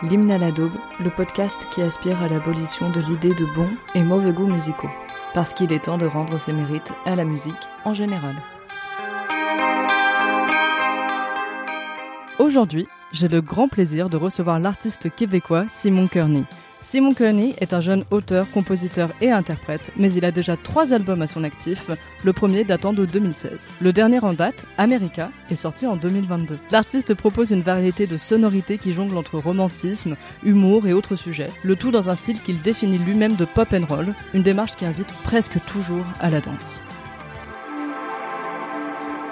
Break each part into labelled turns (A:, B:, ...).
A: L'hymne à la daube, le podcast qui aspire à l'abolition de l'idée de bons et mauvais goûts musicaux. Parce qu'il est temps de rendre ses mérites à la musique en général. Aujourd'hui, j'ai le grand plaisir de recevoir l'artiste québécois Simon Kearney. Simon Kearney est un jeune auteur, compositeur et interprète, mais il a déjà trois albums à son actif, le premier datant de 2016. Le dernier en date, America, est sorti en 2022. L'artiste propose une variété de sonorités qui jonglent entre romantisme, humour et autres sujets, le tout dans un style qu'il définit lui-même de pop and roll, une démarche qui invite presque toujours à la danse.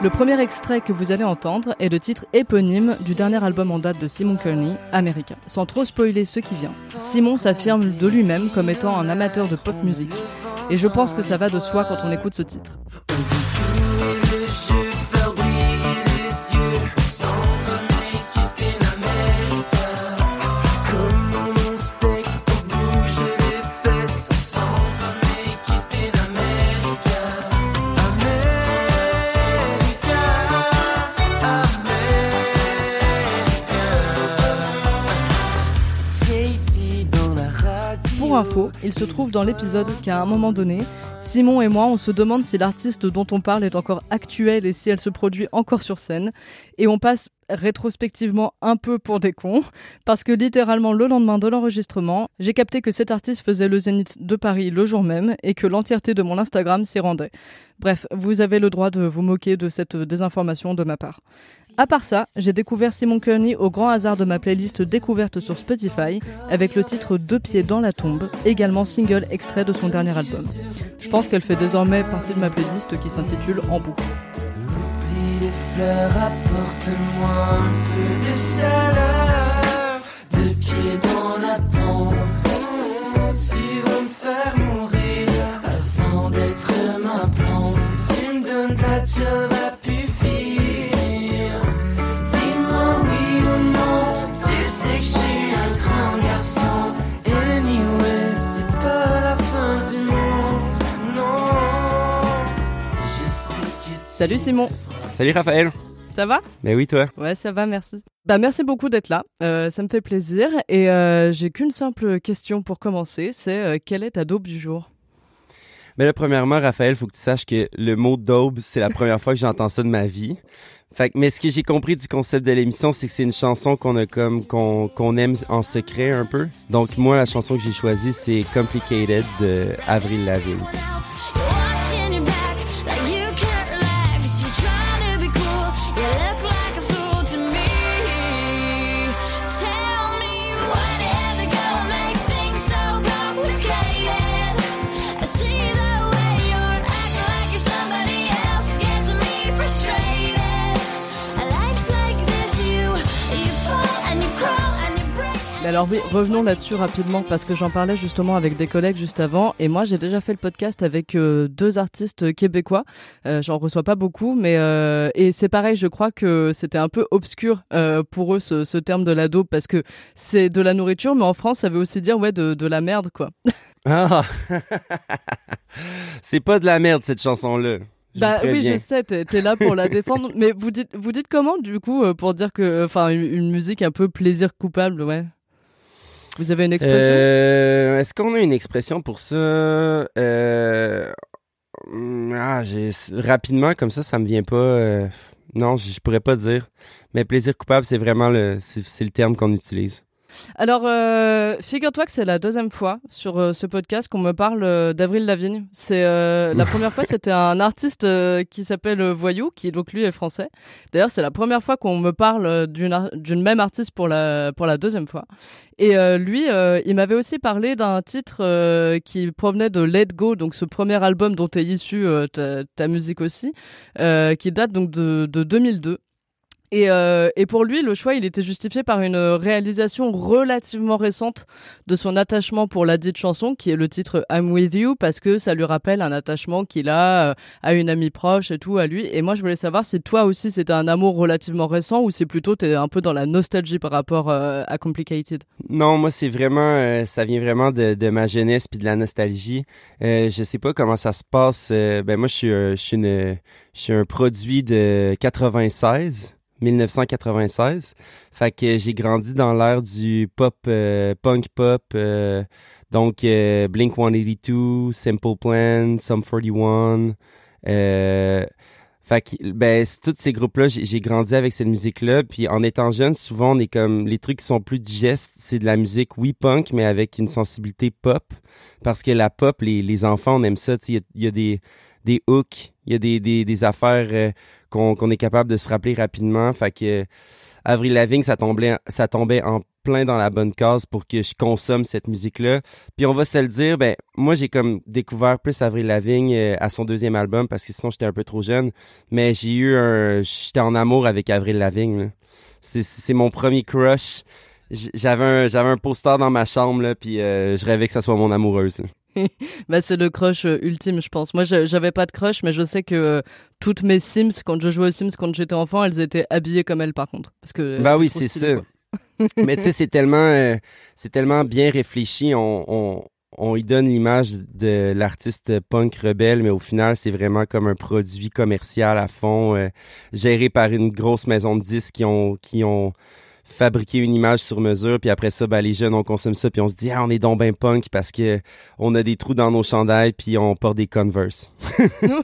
A: Le premier extrait que vous allez entendre est le titre éponyme du dernier album en date de Simon Kearney, America. Sans trop spoiler ce qui vient, Simon s'affirme de lui-même comme étant un amateur de pop music. Et je pense que ça va de soi quand on écoute ce titre. Il se trouve dans l'épisode qu'à un moment donné, Simon et moi, on se demande si l'artiste dont on parle est encore actuelle et si elle se produit encore sur scène. Et on passe rétrospectivement un peu pour des cons, parce que littéralement le lendemain de l'enregistrement, j'ai capté que cet artiste faisait le Zénith de Paris le jour même et que l'entièreté de mon Instagram s'y rendait. Bref, vous avez le droit de vous moquer de cette désinformation de ma part. À part ça, j'ai découvert Simon Kearney au grand hasard de ma playlist découverte sur Spotify avec le titre Deux pieds dans la tombe, également single extrait de son dernier album. Je pense qu'elle fait désormais partie de ma playlist qui s'intitule En boucle.
B: Apporte-moi un peu de chaleur. Deux pieds dans la tombe, tu vas me faire mourir avant d'être ma plombe. Tu me donnes de la job à pu finir. Dis-moi oui ou non, tu sais que je suis un grand garçon. Anyway, c'est pas la fin du monde, non. Je sais que tu
A: Salut Simon,
C: Salut Raphaël.
A: ça va?
C: Ben oui, toi.
A: Ouais, ça va, merci. Bah, merci beaucoup d'être là, euh, ça me fait plaisir. Et euh, j'ai qu'une simple question pour commencer, c'est euh, quelle est ta dope du jour?
C: Mais là, premièrement, Raphaël, faut que tu saches que le mot daube, c'est la première fois que j'entends ça de ma vie. Fait que, mais ce que j'ai compris du concept de l'émission, c'est que c'est une chanson qu'on a comme qu'on qu'on aime en secret un peu. Donc moi, la chanson que j'ai choisie, c'est Complicated de Avril Lavigne.
A: Alors oui, revenons là-dessus rapidement parce que j'en parlais justement avec des collègues juste avant et moi j'ai déjà fait le podcast avec euh, deux artistes québécois. Euh, J'en reçois pas beaucoup, mais euh, et c'est pareil, je crois que c'était un peu obscur pour eux ce, ce terme de la dope parce que c'est de la nourriture, mais en France ça veut aussi dire ouais de, de la merde quoi.
C: Ah! c'est pas de la merde, cette chanson-là. Je
A: Bah oui, je sais, t'es es là pour la défendre, mais vous dites vous dites comment du coup pour dire que enfin une, une musique un peu plaisir coupable, ouais? Vous avez une expression
C: Euh, Est-ce qu'on a une expression pour ça? Euh, ah, rapidement comme ça, ça me vient pas. euh, non, je pourrais pas dire. Mais plaisir coupable, c'est vraiment le, c'est le terme qu'on utilise.
A: Alors, euh, figure-toi que c'est la deuxième fois sur euh, ce podcast qu'on me parle euh, d'Avril Lavigne. C'est euh, la première fois, c'était un artiste qui s'appelle Voyou, qui donc lui est français. D'ailleurs, c'est la première fois qu'on me parle d'une d'une même artiste pour la pour la deuxième fois. Et euh, lui, il m'avait aussi parlé d'un titre qui provenait de Let Go, donc ce premier album dont est issue euh, ta, ta musique aussi, euh, qui date donc de, de 2002. Et, euh, et pour lui, le choix, il était justifié par une réalisation relativement récente de son attachement pour la dite chanson, qui est le titre I'm With You, parce que ça lui rappelle un attachement qu'il a euh, à une amie proche et tout, à lui. Et moi, je voulais savoir si toi aussi, c'était un amour relativement récent ou si plutôt t'es un peu dans la nostalgie par rapport euh, à Complicated.
C: Non, moi c'est vraiment, euh, ça vient vraiment de, ma jeunesse puis de la nostalgie. Je sais pas comment ça se passe. ben moi je suis une, je suis un produit de 96, 1996. Fait que j'ai grandi dans l'ère du pop, euh, punk pop. euh, donc euh, Blink 182, Simple Plan, Sum 41. Euh, fait que, ben, tous ces groupes-là, j'ai grandi avec cette musique-là. Puis en étant jeune, souvent, on est comme, les trucs qui sont plus digestes, c'est de la musique, oui, punk, mais avec une sensibilité pop. Parce que la pop, les, les enfants, on aime ça. il y a des, des hooks, il y a des, des, affaires euh, qu'on est capable de se rappeler rapidement. Fait que, Avril Lavigne, ça tombait, ça tombait en plein dans la bonne case pour que je consomme cette musique-là. Puis on va se le dire, ben moi j'ai comme découvert plus Avril Lavigne euh, à son deuxième album parce que sinon j'étais un peu trop jeune. Mais j'ai eu un, j'étais en amour avec Avril Lavigne. C'est mon premier crush. J'avais un un poster dans ma chambre là, puis euh, je rêvais que ça soit mon amoureuse.
A: Bah, c'est le crush euh, ultime, je pense. Moi, je- j'avais pas de crush, mais je sais que euh, toutes mes Sims, quand je jouais aux Sims quand j'étais enfant, elles étaient habillées comme elle, par contre. Parce que
C: Bah
A: elles
C: oui, c'est ça. Mais tu sais, c'est tellement, euh, c'est tellement bien réfléchi. On, on, on y donne l'image de l'artiste punk rebelle, mais au final, c'est vraiment comme un produit commercial à fond, euh, géré par une grosse maison de disques qui ont, qui ont fabriqué une image sur mesure. Puis après ça, ben, les jeunes, on consomme ça, puis on se dit, ah, on est donc ben punk parce que on a des trous dans nos chandails, puis on porte des Converse.
A: ouais,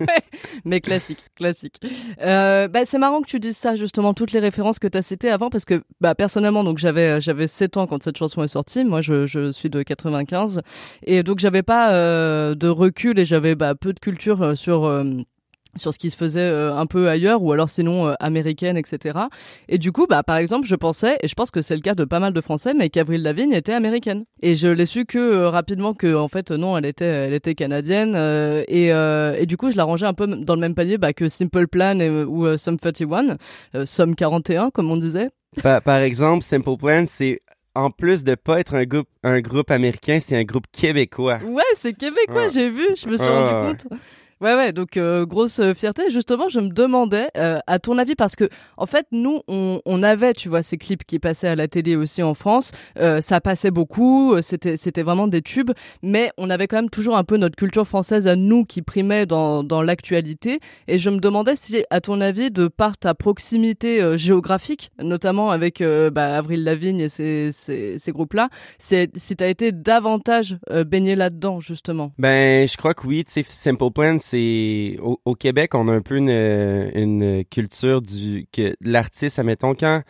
A: mais classique, classique. Euh, bah, c'est marrant que tu dises ça, justement, toutes les références que tu as citées avant, parce que bah, personnellement, donc j'avais j'avais 7 ans quand cette chanson est sortie. Moi, je, je suis de 95. Et donc, j'avais pas euh, de recul et j'avais bah, peu de culture euh, sur. euh, sur ce qui se faisait euh, un peu ailleurs ou alors sinon euh, américaine etc et du coup bah par exemple je pensais et je pense que c'est le cas de pas mal de français mais qu'Avril Lavigne était américaine et je l'ai su que euh, rapidement que en fait non elle était elle était canadienne euh, et et du coup je la rangeais un peu dans le même panier bah, que Simple Plan et, ou Sum 31 euh, Sum 41 comme on disait
C: par, par exemple, Simple Plan, c'est en plus de pas être un groupe, un groupe américain, c'est un groupe québécois.
A: Ouais, c'est québécois,
C: Ouais.
A: j'ai vu, je me suis
C: Ouais,
A: rendu compte. Ouais, ouais, donc euh, grosse euh, fierté. Justement, je me demandais, euh, à ton avis, parce que en fait, nous, on, on avait, tu vois, ces clips qui passaient à la télé aussi en France. Euh, ça passait beaucoup, euh, c'était, c'était vraiment des tubes, mais on avait quand même toujours un peu notre culture française à nous qui primait dans, dans l'actualité. Et je me demandais si, à ton avis, de par ta proximité euh, géographique, notamment avec bah, Avril Lavigne et ces, ces, ces groupes-là, c'est, si t'as été davantage baigné là-dedans, justement.
C: Ben, je crois que oui. Tu Simple Plan, c'est au, Québec, on a un peu une, culture du que l'artiste, admettons, quand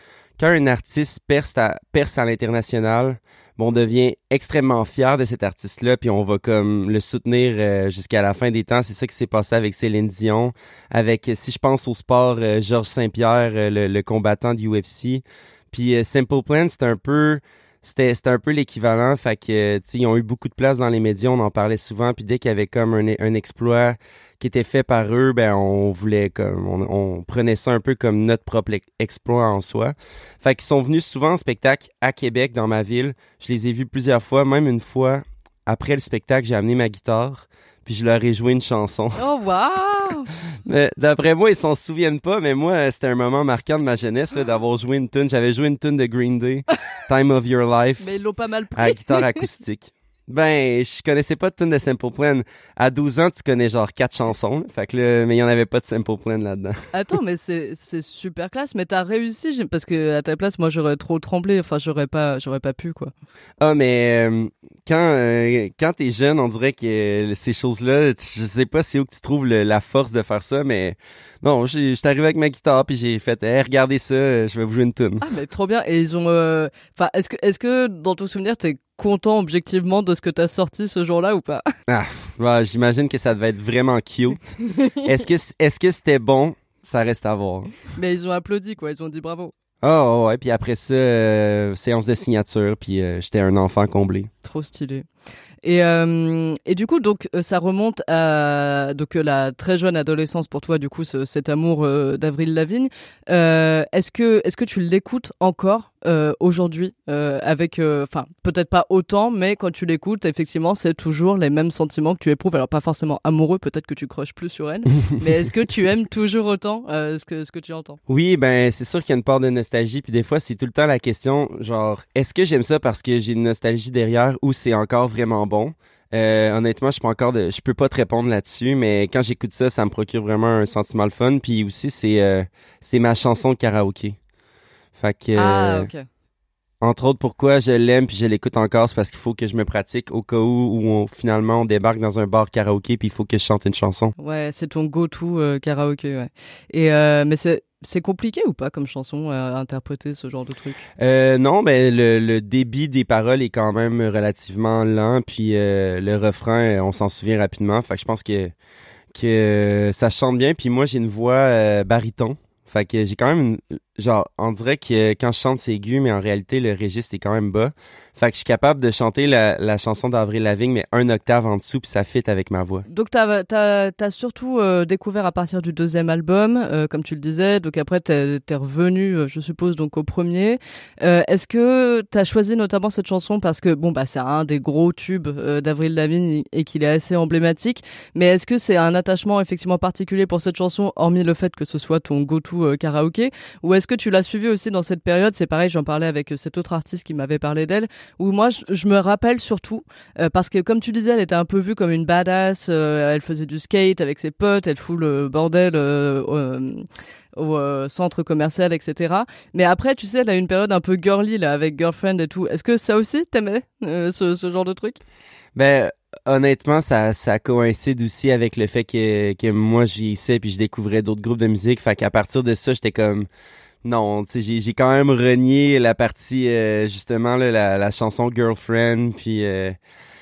C: un artiste perce à, perce à l'international, bon, on devient extrêmement fier de cet artiste-là, puis on va comme le soutenir euh, jusqu'à la fin des temps. C'est ça qui s'est passé avec Céline Dion, avec si je pense au sport, euh, Georges Saint-Pierre, euh, le, le combattant du UFC. Puis Simple Plan, c'est un peu c'était un peu l'équivalent fait que tu ils ont eu beaucoup de place dans les médias on en parlait souvent puis dès qu'il y avait comme un, un exploit qui était fait par eux ben on voulait comme on, prenait ça un peu comme notre propre ex- exploit en soi. Fait qu'ils sont venus souvent en spectacle à Québec dans ma ville. Je les ai vus plusieurs fois même une fois après le spectacle j'ai amené ma guitare puis je leur ai joué une chanson.
A: Oh, waouh!
C: mais d'après moi, ils s'en souviennent pas, mais moi, c'était un moment marquant de ma jeunesse d'avoir joué une tune. J'avais joué une tune de Green Day, Time of Your Life,
A: Mais ils l'ont pas mal pris.
C: à la guitare acoustique. Ben, je connaissais pas de tune de Simple Plan. À 12 ans, tu connais genre quatre chansons. Fait que là, mais il y en avait pas de Simple Plan là-dedans.
A: Attends, mais c'est super classe. Mais t'as réussi parce que à ta place, moi, j'aurais trop tremblé. Enfin, j'aurais pas, j'aurais pas pu quoi.
C: Ah, mais euh, quand euh, quand t'es jeune, on dirait que ces choses-là, je sais pas c'est où que tu trouves le- la force de faire ça, mais non, j'étais arrivé avec ma guitare puis j'ai fait, hey, regardez ça, euh, je vais vous jouer une tune.
A: Ah, mais trop bien. Et ils ont. euh, Enfin, est-ce que, est-ce que dans ton souvenir, t'es content objectivement de ce que t'as sorti ce jour-là ou pas
C: Ah, ouais, j'imagine que ça devait être vraiment cute. Est-ce que est-ce que c'était bon? Ça reste à voir.
A: Mais ils ont applaudi, quoi. Ils ont dit bravo.
C: Oh ouais, puis après ça, euh, séance de signature, puis euh, j'étais un enfant comblé.
A: Trop stylé. Et, euh, et du coup, donc, ça remonte à donc la très jeune adolescence pour toi, du coup, ce- cet amour d'Avril Lavigne. Est-ce que est-ce que tu l'écoutes encore? Euh, aujourd'hui euh, avec, euh, enfin, peut-être pas autant, mais quand tu l'écoutes, effectivement, c'est toujours les mêmes sentiments que tu éprouves. Alors pas forcément amoureux, peut-être que tu croches plus sur elle, mais est-ce que tu aimes toujours autant ce que ce que tu entends?
C: Oui, ben c'est sûr qu'il y a une part de nostalgie, puis des fois c'est tout le temps la question, genre, est-ce que j'aime ça parce que j'ai une nostalgie derrière ou c'est encore vraiment bon? Euh, honnêtement, je peux encore de, je peux pas te répondre là-dessus, mais quand j'écoute ça, ça me procure vraiment un sentiment le fun, puis aussi c'est euh, c'est ma chanson de karaoké. Fait que
A: Ah,
C: euh,
A: ok.
C: entre autres pourquoi je l'aime puis je l'écoute encore, c'est parce qu'il faut que je me pratique au cas où où on- finalement on débarque dans un bar karaoké puis il faut que je chante une chanson.
A: Ouais, c'est ton go-to euh, karaoké, ouais. Et euh, mais c'est c'est compliqué ou pas comme chanson à interpréter ce genre de truc?
C: Euh, non, ben le, le débit des paroles est quand même relativement lent, puis euh, le refrain, euh, on s'en souvient rapidement. Fait que je pense que que euh, ça chante bien. Puis moi, j'ai une voix euh, baryton. Fait que j'ai quand même une, genre on dirait que quand je chante c'est aigu, mais en réalité le registre est quand même bas. Fait que je suis capable de chanter la, la chanson d'Avril Lavigne, mais un octave en dessous, puis ça fit avec ma voix.
A: Donc t'as as, as surtout euh, découvert à partir du deuxième album, euh, comme tu le disais. Donc après t'es es revenu, euh, je suppose, donc au premier. Est-ce que t'as choisi notamment cette chanson parce que bon bah c'est un des gros tubes d'Avril Lavigne et qu'il est assez emblématique. Mais est-ce que c'est un attachement effectivement particulier pour cette chanson, hormis le fait que ce soit ton go-to karaoké, ou est-ce que tu l'as suivi aussi dans cette période? C'est pareil, j'en parlais avec euh, cet autre artiste qui m'avait parlé d'elle, où moi je, me rappelle surtout euh, parce que comme tu disais, elle était un peu vue comme une badass. euh, elle faisait du skate avec ses potes, elle fout le bordel au centre commercial, etc. Mais après, tu sais, elle a une période un peu girly là avec girlfriend et tout. Est-ce que ça aussi t'aimais euh, ce, ce genre de truc?
C: Ben honnêtement, ça, ça coïncide aussi avec le fait que, que moi j'y sais puis je découvrais d'autres groupes de musique. Fait qu'à partir de ça, j'étais comme non, j'ai, j'ai quand même renié la partie euh, justement là, la, la chanson Girlfriend puis euh,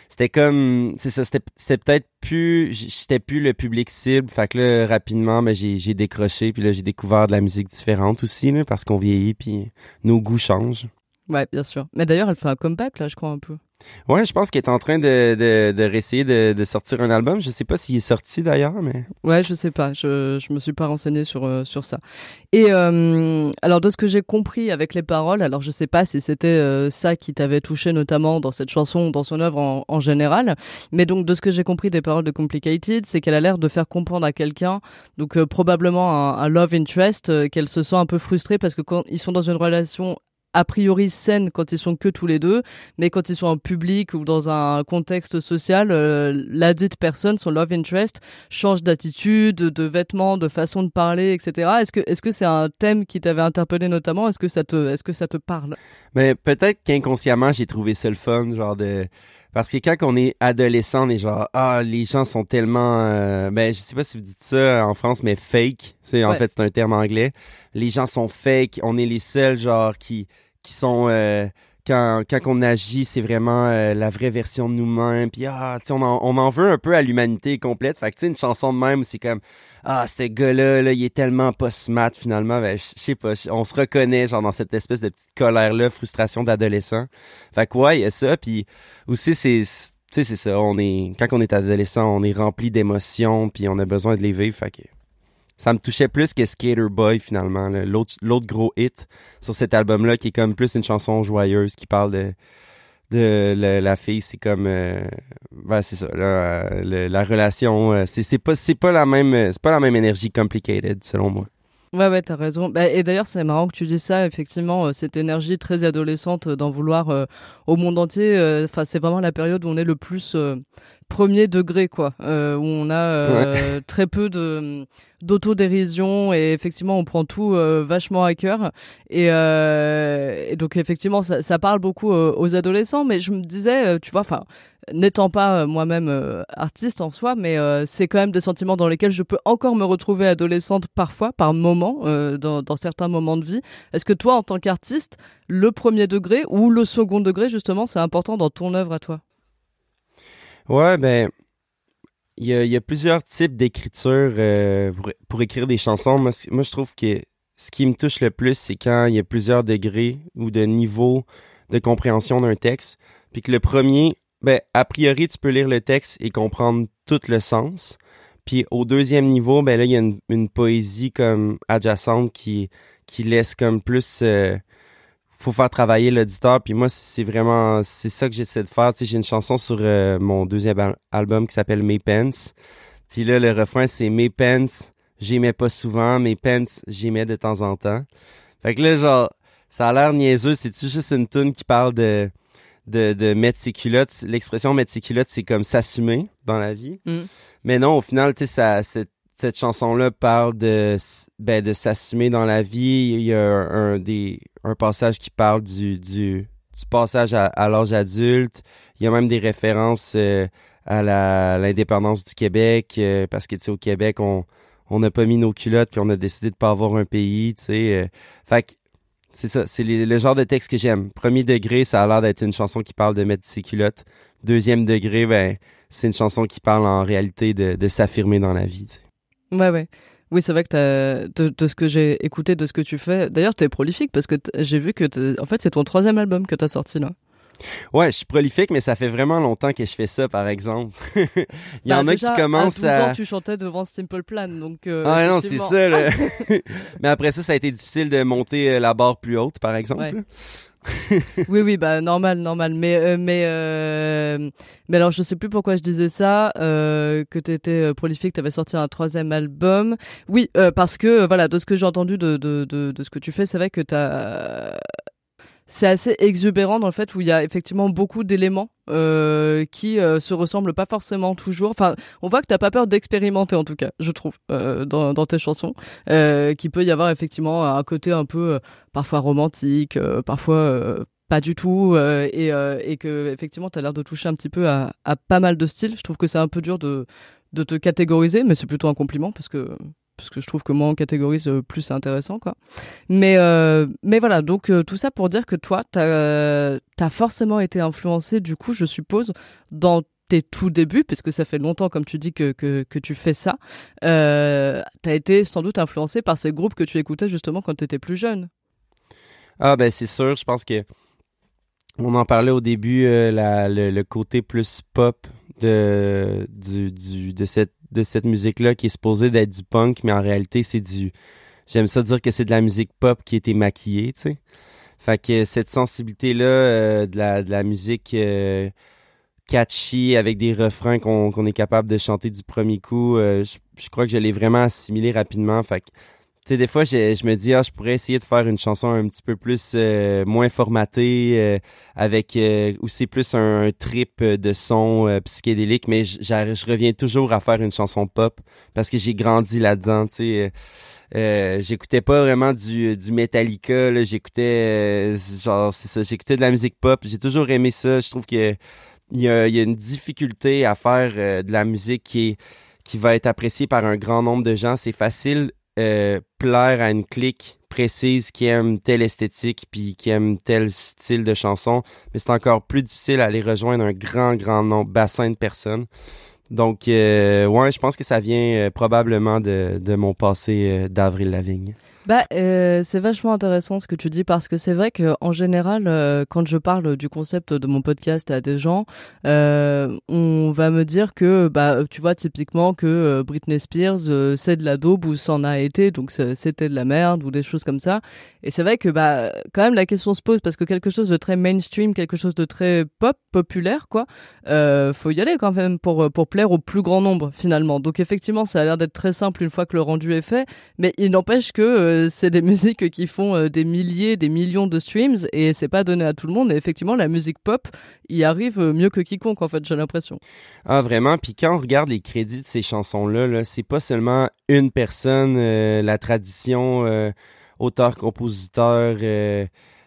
C: c'était comme c'est ça, c'était, peut-être plus j'étais plus le public cible. Fait que là rapidement, ben j'ai, j'ai décroché puis là j'ai découvert de la musique différente aussi là, parce qu'on vieillit puis nos goûts changent.
A: Ouais, bien sûr. Mais d'ailleurs, elle fait un comeback là, je crois un peu.
C: Ouais, je pense qu'il est en train de, de, de réessayer de, de sortir un album. Je sais pas s'il est sorti d'ailleurs, mais.
A: Ouais, je sais pas, je je me suis pas renseigné sur euh, sur ça. Et euh, alors de ce que j'ai compris avec les paroles, alors je sais pas si c'était euh, ça qui t'avait touché notamment dans cette chanson, dans son œuvre en, général, mais donc de ce que j'ai compris des paroles de Complicated, c'est qu'elle a l'air de faire comprendre à quelqu'un, donc probablement un, un love interest, qu'elle se sent un peu frustrée parce que quand ils sont dans une relation a priori saine quand ils sont que tous les deux, mais quand ils sont en public ou dans un contexte social, euh, la dite personne, son love interest, change d'attitude, de vêtements, de façon de parler, etc. Est-ce que est-ce c'est un thème qui t'avait interpellé notamment? Est-ce que ça te est-ce que ça te parle?
C: Mais peut-être qu'inconsciemment, j'ai trouvé ça le fun, genre de. Parce que quand on est adolescent, on est genre ah les gens sont tellement euh, ben je sais pas si vous dites ça en France mais fake, c'est en fait c'est un terme anglais. Les gens sont fake, on est les seuls genre qui qui sont euh, quand quand on agit, c'est vraiment euh, la vraie version de nous-mêmes. Puis ah, tu on en, on en veut un peu à l'humanité complète. Fait que tu sais une chanson de même c'est comme ah ce gars-là là, il est tellement pas smart finalement, ben je sais pas, on se reconnaît genre dans cette espèce de petite colère là, frustration d'adolescent. Fait que ouais, il y a ça puis aussi c'est- tu sais c'est ça, on est quand on est adolescent, on est rempli d'émotions puis on a besoin de les vivre fait que ça me touchait plus que Skater Boy finalement, l'autre gros hit sur cet album là qui est comme plus une chanson joyeuse qui parle de la, fille, c'est comme ben c'est ça là, euh, le- la relation euh, c'est pas c'est pas la même c'est pas la même énergie complicated selon moi.
A: Ouais, ouais, t'as raison. Bah, et d'ailleurs, c'est marrant que tu dis ça. Effectivement, cette énergie très adolescente d'en vouloir au monde entier. Enfin, c'est vraiment la période où on est le plus premier degré quoi, euh, où on a euh, très peu de d'autodérision et effectivement on prend tout euh, vachement à cœur. Et, euh, et donc effectivement ça, ça parle beaucoup euh, aux adolescents mais je me disais tu vois enfin n'étant pas moi-même artiste en soi mais euh, c'est quand même des sentiments dans lesquels je peux encore me retrouver adolescente parfois par moment euh, dans, dans certains moments de vie. Est-ce que toi en tant qu'artiste le premier degré ou le second degré justement c'est important dans ton œuvre à toi?
C: Ouais, ben, il y a, plusieurs types d'écriture euh, pour, écrire des chansons. Moi, moi, je trouve que ce qui me touche le plus, c'est quand il y a plusieurs degrés ou de niveaux de compréhension d'un texte. Puis que le premier, ben, a priori, tu peux lire le texte et comprendre tout le sens. Puis au deuxième niveau, ben là, il y a une, une poésie comme adjacente qui, qui laisse comme plus... euh, faut faire travailler l'auditeur. Puis moi, c'est vraiment... C'est ça que j'essaie de faire. Tu sais, j'ai une chanson sur euh, mon deuxième al- album qui s'appelle Mes Pants. Puis là, le refrain, c'est Mes Pants, j'aimais pas souvent. Mes Pants, j'aimais de temps en temps. Fait que là, genre, ça a l'air niaiseux. C'est-tu juste une tune qui parle de, de, de mettre ses culottes? L'expression mettre ses culottes, c'est comme s'assumer dans la vie.
A: Mm.
C: Mais non, au final, tu sais, ça, cette, cette chanson-là parle de, ben, de s'assumer dans la vie. Il y a un, des, un passage qui parle du, du, passage à, l'âge adulte. Il y a même des références euh, à l'indépendance du Québec, euh, parce que, tu sais, au Québec, on on n'a pas mis nos culottes, puis on a décidé de pas avoir un pays, tu sais. euh. fait que, c'est ça, c'est le genre de texte que j'aime. Premier degré, ça a l'air d'être une chanson qui parle de mettre ses culottes. Deuxième degré, ben, c'est une chanson qui parle en réalité de, s'affirmer dans la vie.
A: Ouais, ouais. Oui, c'est vrai que de, de ce que j'ai écouté, de ce que tu fais. D'ailleurs, t'es prolifique parce que j'ai vu que, en fait, c'est ton troisième album que t'as sorti là.
C: Ouais, je suis prolifique, mais ça fait vraiment longtemps que je fais ça, par exemple. Il y en
A: Bah,
C: a
A: déjà,
C: qui commencent
A: à 12
C: à...
A: ans, tu chantais devant Simple Plan, donc. euh,
C: Ah non, c'est ça. Là. mais après ça, ça a été difficile de monter euh, la barre plus haute, par exemple.
A: Ouais. oui, oui, bah normal, normal. Mais, euh, mais, euh, mais alors, je sais plus pourquoi je disais ça, euh, que t'étais euh, prolifique, t'avais sorti un troisième album. Oui, parce que voilà, de ce que j'ai entendu de, de, de, de ce que tu fais, c'est vrai que t'as c'est assez exubérant dans le fait où il y a effectivement beaucoup d'éléments euh, qui euh, se ressemblent pas forcément toujours. Enfin, on voit que t'as pas peur d'expérimenter en tout cas, je trouve, euh, dans, tes chansons, qu'il peut y avoir effectivement un côté un peu parfois romantique, parfois pas du tout, et, que effectivement t'as l'air de toucher un petit peu à, pas mal de styles. Je trouve que c'est un peu dur de te catégoriser, mais c'est plutôt un compliment parce que parce que je trouve que moins on catégorise, plus c'est intéressant, quoi. Mais, euh, mais voilà, donc euh, tout ça pour dire que toi, t'as euh, as forcément été influencé, du coup, je suppose, dans tes tout débuts, puisque ça fait longtemps, comme tu dis, que, que, tu fais ça. Euh, t'as été sans doute influencé par ces groupes que tu écoutais justement quand t'étais plus jeune.
C: Ah ben c'est sûr, je pense que on en parlait au début, le, le côté plus pop de, du, du, de cette, de cette musique-là qui est supposée d'être du punk, mais en réalité c'est du... J'aime ça dire que c'est de la musique pop qui été maquillée, tu sais. Fait que cette sensibilité-là euh, de, la, musique euh, catchy avec des refrains qu'on est capable de chanter du premier coup, euh, je, crois que je l'ai vraiment assimilé rapidement. Fait sais, des fois, je, je me dis, ah, je pourrais essayer de faire une chanson un petit peu plus euh, moins formatée, euh, avec euh, aussi plus un, trip de son euh, psychédélique, mais je reviens toujours à faire une chanson pop parce que j'ai grandi là-dedans, tu sais. euh, euh, j'écoutais pas vraiment du, du Metallica, là, j'écoutais euh, genre c'est ça, j'écoutais de la musique pop, j'ai toujours aimé ça, je trouve que il y a, y a une difficulté à faire euh, de la musique qui qui va être appréciée par un grand nombre de gens, c'est facile euh, à une clique précise qui aime telle esthétique puis qui aime tel style de chanson, mais c'est encore plus difficile à aller rejoindre un grand grand nombre bassin de personnes. Donc euh, ouais, je pense que ça vient euh, probablement de, de mon passé euh, d'Avril Lavigne.
A: Bah, euh, c'est vachement intéressant ce que tu dis parce que c'est vrai que en général, euh, quand je parle du concept de mon podcast à des gens, euh, on va me dire que, bah, tu vois, typiquement que Britney Spears, c'est de la daube ou c'en a été, donc c'était de la merde ou des choses comme ça. Et c'est vrai que, bah, quand même, la question se pose parce que quelque chose de très mainstream, quelque chose de très pop, populaire, quoi, faut y aller quand même pour pour plaire au plus grand nombre finalement. Donc effectivement, ça a l'air d'être très simple une fois que le rendu est fait, mais il n'empêche que c'est des musiques qui font euh, des milliers, des millions de streams et c'est pas donné à tout le monde. Et effectivement, la musique pop y arrive euh, mieux que quiconque, en fait, j'ai l'impression.
C: Ah vraiment, puis quand on regarde les crédits de ces chansons-là, là, c'est pas seulement une personne, euh, la tradition, auteur-compositeur, euh,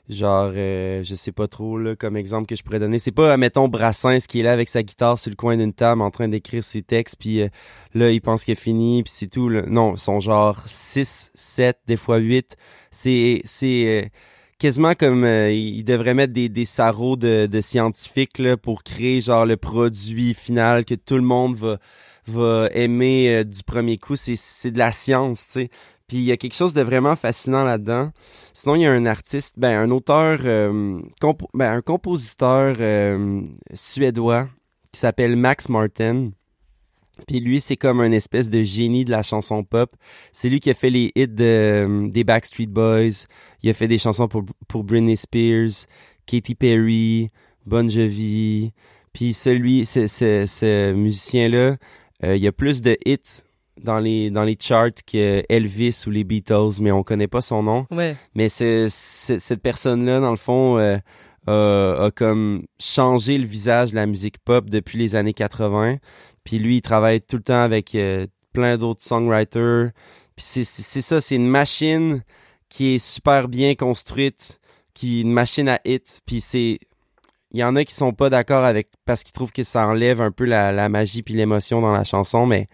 C: genre, euh, je sais pas trop, là, comme exemple que je pourrais donner. C'est pas, mettons, Brassens qui est là avec sa guitare sur le coin d'une table en train d'écrire ses textes, puis euh, là, il pense qu'il a fini, puis c'est tout. Là. Non, sont genre 6, 7, des fois 8. C'est... c'est euh, quasiment comme euh, ils devraient mettre des, des sarraux de, de scientifiques là, pour créer genre le produit final que tout le monde va va aimer euh, du premier coup c'est c'est de la science tu sais puis il y a quelque chose de vraiment fascinant là-dedans sinon il y a un artiste ben un auteur euh, ben un compositeur euh, suédois qui s'appelle Max Martin puis lui, c'est comme un espèce de génie de la chanson pop. C'est lui qui a fait les hits euh, des Backstreet Boys. Il a fait des chansons pour, pour Britney Spears, Katy Perry, Bon Jovi. Puis celui, ce, ce, musicien-là, il y a plus de hits dans les, dans les charts que Elvis ou les Beatles, mais on connaît pas son nom.
A: Ouais.
C: Mais c'est, cette personne-là, dans le fond, euh, a, a comme changé le visage de la musique pop depuis les années 80. Puis lui, il travaille tout le temps avec euh, plein d'autres songwriters. Puis c'est, c'est, ça, c'est une machine qui est super bien construite, qui une machine à hits. Puis c'est, il y en a qui sont pas d'accord avec parce qu'ils trouvent que ça enlève un peu la, la magie puis l'émotion dans la chanson, mais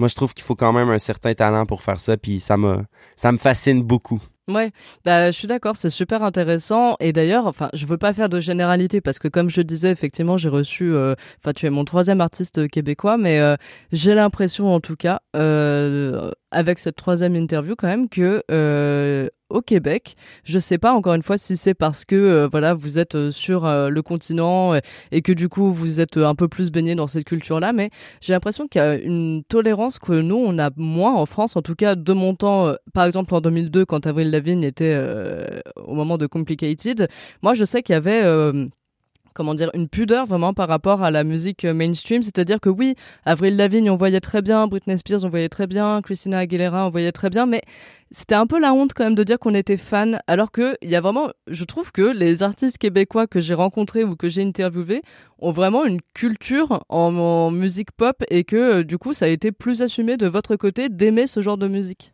C: moi je trouve qu'il faut quand même un certain talent pour faire ça. Puis ça m'a, ça me fascine beaucoup.
A: Ouais, bah, je suis d'accord, c'est super intéressant. Et d'ailleurs, enfin, je veux pas faire de généralité parce que, comme je disais, effectivement, j'ai reçu, euh, enfin, tu es mon troisième artiste québécois, mais euh, j'ai l'impression, en tout cas, euh, avec cette troisième interview, quand même, que euh, au Québec, je sais pas encore une fois si c'est parce que, euh, voilà, vous êtes euh, sur euh, le continent euh, et que du coup, vous êtes euh, un peu plus baigné dans cette culture-là, mais j'ai l'impression qu'il y a une tolérance que nous, on a moins en France, en tout cas de mon temps, euh, par exemple en 2002, quand Avril Lavigne était euh, au moment de Complicated. Moi, je sais qu'il y avait... euh, comment dire, une pudeur vraiment par rapport à la musique euh, mainstream. C'est-à-dire que oui, Avril Lavigne, on voyait très bien, Britney Spears, on voyait très bien, Christina Aguilera, on voyait très bien, mais c'était un peu la honte quand même de dire qu'on était fan, alors que il y a vraiment, je trouve que les artistes québécois que j'ai rencontrés ou que j'ai interviewés ont vraiment une culture en, musique pop et que du coup ça a été plus assumé de votre côté d'aimer ce genre de musique.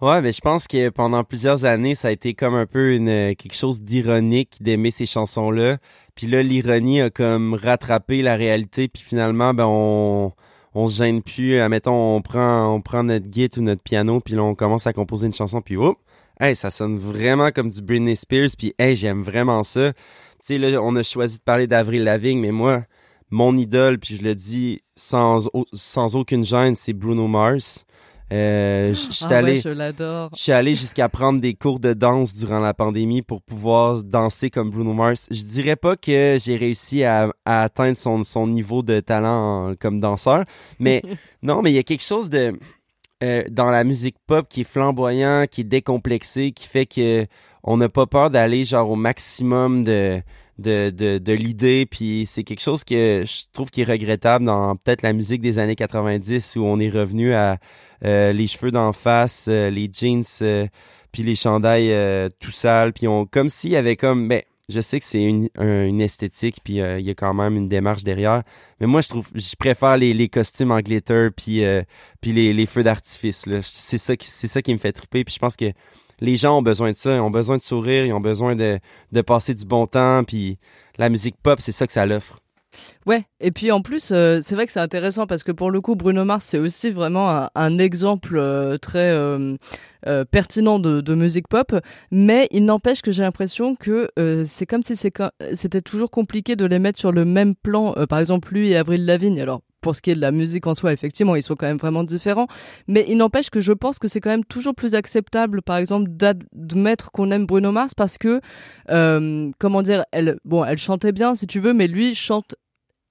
C: Ouais, mais je pense que pendant plusieurs années, ça a été comme un peu une euh, quelque chose d'ironique d'aimer ces chansons-là. Puis là, l'ironie a comme rattrapé la réalité. Puis finalement, ben on on se gêne plus. Admettons, on prend on prend notre guitare ou notre piano, puis là on commence à composer une chanson, puis hop, hey, ça sonne vraiment comme du Britney Spears. Puis hey, j'aime vraiment ça. Tu sais là, on a choisi de parler d'Avril Lavigne, mais moi, mon idole, puis je le dis sans sans aucune gêne, c'est Bruno Mars. Euh,
A: Ah
C: allé
A: ouais, je l'adore.
C: je suis allé jusqu'à prendre des cours de danse durant la pandémie pour pouvoir danser comme Bruno Mars. Je dirais pas que j'ai réussi à, à atteindre son, son niveau de talent en- comme danseur, mais non, mais il y a quelque chose de euh, dans la musique pop qui est flamboyant, qui est décomplexé, qui fait que on n'a pas peur d'aller genre au maximum de de, de, de l'idée, puis c'est quelque chose que je trouve qui est regrettable dans peut-être la musique des années 90 où on est revenu à euh, les cheveux d'en face, euh, les jeans, euh, puis les chandails euh, tout sales, puis on comme s'il y avait comme ben je sais que c'est une, un- une esthétique puis euh, il y a quand même une démarche derrière, mais moi je trouve je préfère les, les costumes en glitter puis les, les feux d'artifice c'est ça qui ça qui me fait triper puis je pense que les gens ont besoin de ça, ils ont besoin de sourire, ils ont besoin de de passer du bon temps puis la musique pop, c'est ça que ça l'offre.
A: Ouais, et puis en plus, euh, c'est vrai que c'est intéressant parce que pour le coup, Bruno Mars, c'est aussi vraiment un, exemple euh, très euh, pertinent de, de musique pop, mais il n'empêche que j'ai l'impression que c'est comme si c'était toujours compliqué de les mettre sur le même plan. Par exemple, lui et Avril Lavigne, alors pour ce qui est de la musique en soi, effectivement, ils sont quand même vraiment différents, mais il n'empêche que je pense que c'est quand même toujours plus acceptable, par exemple, d'admettre qu'on aime Bruno Mars parce que, euh, comment dire, elle, elle chantait bien si tu veux, mais lui chante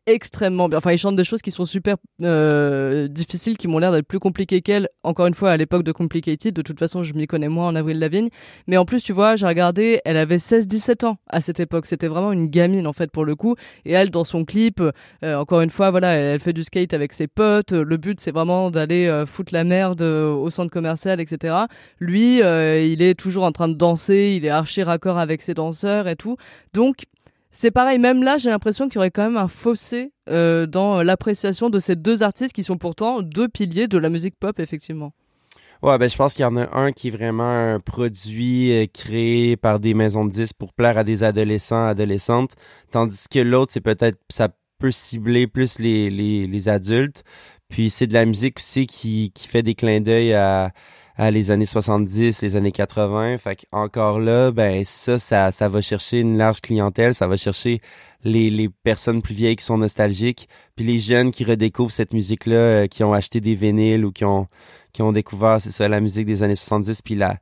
A: extrêmement bien. Enfin, il chante des choses qui sont super euh, difficiles, qui m'ont l'air d'être plus compliquées qu'elle. Encore une fois, à l'époque de Complicated, de toute façon, je m'y connais moins en Avril Lavigne. Mais en plus, tu vois, j'ai regardé, elle avait 16-17 ans à cette époque. C'était vraiment une gamine, en fait, pour le coup. Et elle, dans son clip, euh, encore une fois, voilà, elle, elle fait du skate avec ses potes. Le but, c'est vraiment d'aller euh, foutre la merde euh, au centre commercial, etc. Lui, euh, il est toujours en train de danser, il est archi raccord avec ses danseurs et tout. Donc, c'est pareil, même là, j'ai l'impression qu'il y aurait quand même un fossé euh, dans l'appréciation de ces deux artistes qui sont pourtant deux piliers de la musique pop, effectivement.
C: Ouais, ben je pense qu'il y en a un qui est vraiment un produit euh, créé par des maisons de disques pour plaire à des adolescents, adolescentes, tandis que l'autre, c'est peut-être, ça peut cibler plus les, les, les adultes. Puis c'est de la musique aussi qui, qui fait des clins d'œil à, à les années 70, les années 80. Fait encore là, ben ça, ça, ça va chercher une large clientèle, ça va chercher les, les personnes plus vieilles qui sont nostalgiques, puis les jeunes qui redécouvrent cette musique-là, euh, qui ont acheté des vinyles ou qui ont qui ont découvert, c'est ça, la musique des années 70, puis là,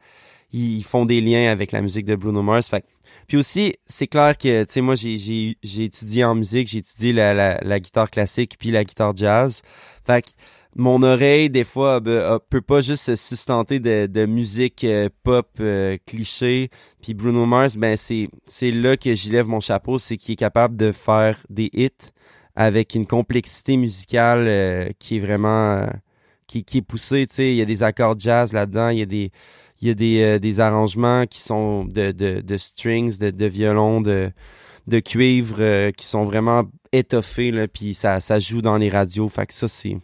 C: ils, font des liens avec la musique de Bruno Mars. Fait puis aussi, c'est clair que, tu sais, moi, j'ai, j'ai, j'ai étudié en musique, j'ai étudié la, la, la guitare classique puis la guitare jazz. Fait que mon oreille, des fois, ben, peut pas juste se sustenter de, musique euh, pop euh, cliché. Puis Bruno Mars, ben c'est là que j'y lève mon chapeau, c'est qu'il est capable de faire des hits avec une complexité musicale euh, qui est vraiment qui, qui est poussée. Tu sais, il y a des accords jazz là-dedans, il y a des il y a des, des arrangements qui sont de, de, de strings, de, de violon, de, de cuivre, qui sont vraiment étoffés, là, puis ça, ça joue dans les radios. Fait que ça, c'est...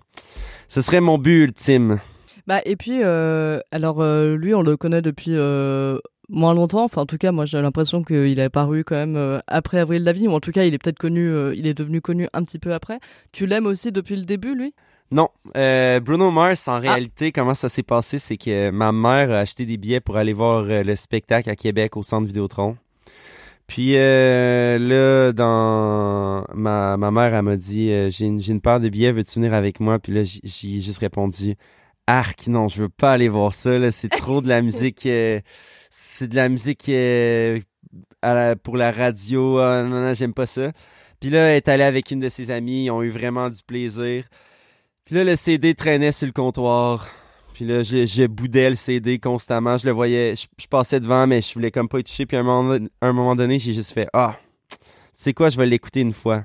C: Ce serait mon but ultime.
A: Bah, et puis, euh, alors, euh, lui, on le connaît depuis euh, moins longtemps. Enfin, en tout cas, moi, j'ai l'impression qu'il est apparu quand même après Avril Lavigne, ou en tout cas, il est peut-être connu, il est devenu connu un petit peu après. Tu l'aimes aussi depuis le début, lui?
C: Non, Bruno Mars, en réalité, comment ça s'est passé, c'est que ma mère a acheté des billets pour aller voir le spectacle à Québec au Centre Vidéotron. Puis euh, là, dans ma, ma mère, elle m'a dit euh, j'ai une, une paire de billets, veux-tu venir avec moi? Puis là, j'ai juste répondu Arc, non, je veux pas aller voir ça, là, c'est trop de la musique. euh, c'est de la musique euh, à la- pour la radio. Ah, non, non, j'aime pas ça. Puis là, elle est allée avec une de ses amies, ils ont eu vraiment du plaisir. Puis là, le CD traînait sur le comptoir. Puis là, je, je boudais le CD constamment. Je le voyais, je, je passais devant, mais je voulais comme pas y toucher. Puis à un moment, un moment donné, j'ai juste fait Ah, tu sais quoi, je vais l'écouter une fois.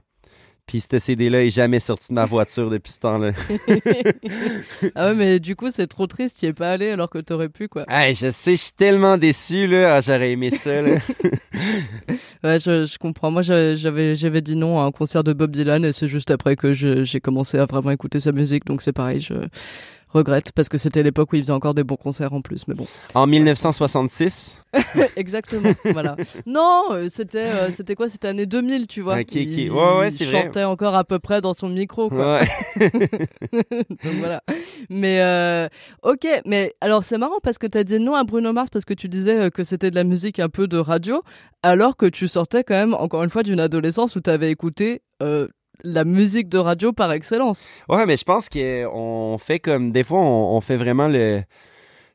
C: Puis ce CD-là est jamais sorti de ma voiture depuis ce temps-là.
A: Ah ouais, mais du coup, c'est trop triste, y es pas allé alors que t'aurais pu, quoi.
C: hey, je sais, je suis tellement déçu, là. Ah, J'aurais aimé ça, là.
A: Ouais, je, je comprends. Moi, j'a- j'avais, j'avais dit non à un concert de Bob Dylan et c'est juste après que j'ai commencé à vraiment écouter sa musique. Donc c'est pareil, je regrette parce que c'était l'époque où il faisait encore des bons concerts en plus. Mais bon.
C: en 1966.
A: Exactement, voilà. Non, euh, c'était euh, c'était quoi? C'était année 2000, tu vois.
C: Ok, ok.
A: Il,
C: Ouais, ouais,
A: il
C: c'est vrai.
A: chantait encore à peu près dans son micro, quoi.
C: Ouais.
A: Donc voilà. Mais euh, ok, mais alors c'est marrant parce que t'as dit non à Bruno Mars parce que tu disais que c'était de la musique un peu de radio, alors que tu sortais quand même encore une fois d'une adolescence où t'avais écouté euh, la musique de radio par excellence.
C: Ouais, mais je pense qu'on fait comme des fois on, fait vraiment le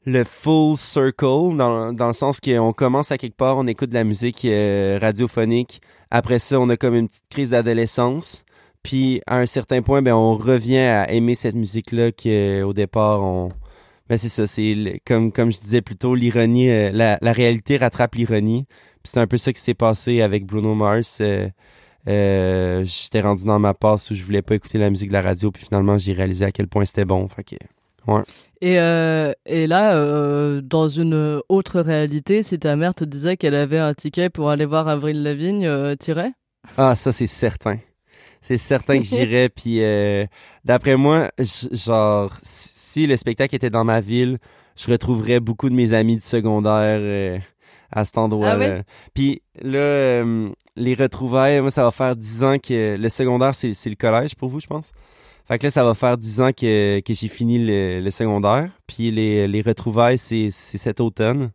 C: le full circle dans, dans le sens qu'on commence à quelque part, on écoute de la musique euh, radiophonique. Après ça, on a comme une petite crise d'adolescence. Puis à un certain point, ben on revient à aimer cette musique-là qu'au départ on ben c'est ça, c'est comme comme je disais plus tôt, l'ironie, euh, la, la réalité rattrape l'ironie. Puis c'est un peu ça qui s'est passé avec Bruno Mars. euh, euh, j'étais rendu dans ma passe où je voulais pas écouter la musique de la radio, puis finalement j'ai réalisé à quel point c'était bon. Fait que,
A: Et, euh, et là, euh, dans une autre réalité, si ta mère te disait qu'elle avait un ticket pour aller voir Avril Lavigne, euh, t'irais?
C: Ah ça c'est certain, c'est certain que j'irais. puis euh, d'après moi, genre si le spectacle était dans ma ville, je retrouverais beaucoup de mes amis du secondaire à cet endroit-là.
A: Ah?
C: Puis là, euh, les retrouvailles, moi ça va faire dix ans que le secondaire c'est c'est le collège pour vous, je pense. Fait que là, ça va faire dix ans que, que j'ai fini le, le secondaire. Puis les, les retrouvailles, c'est c'est cet automne.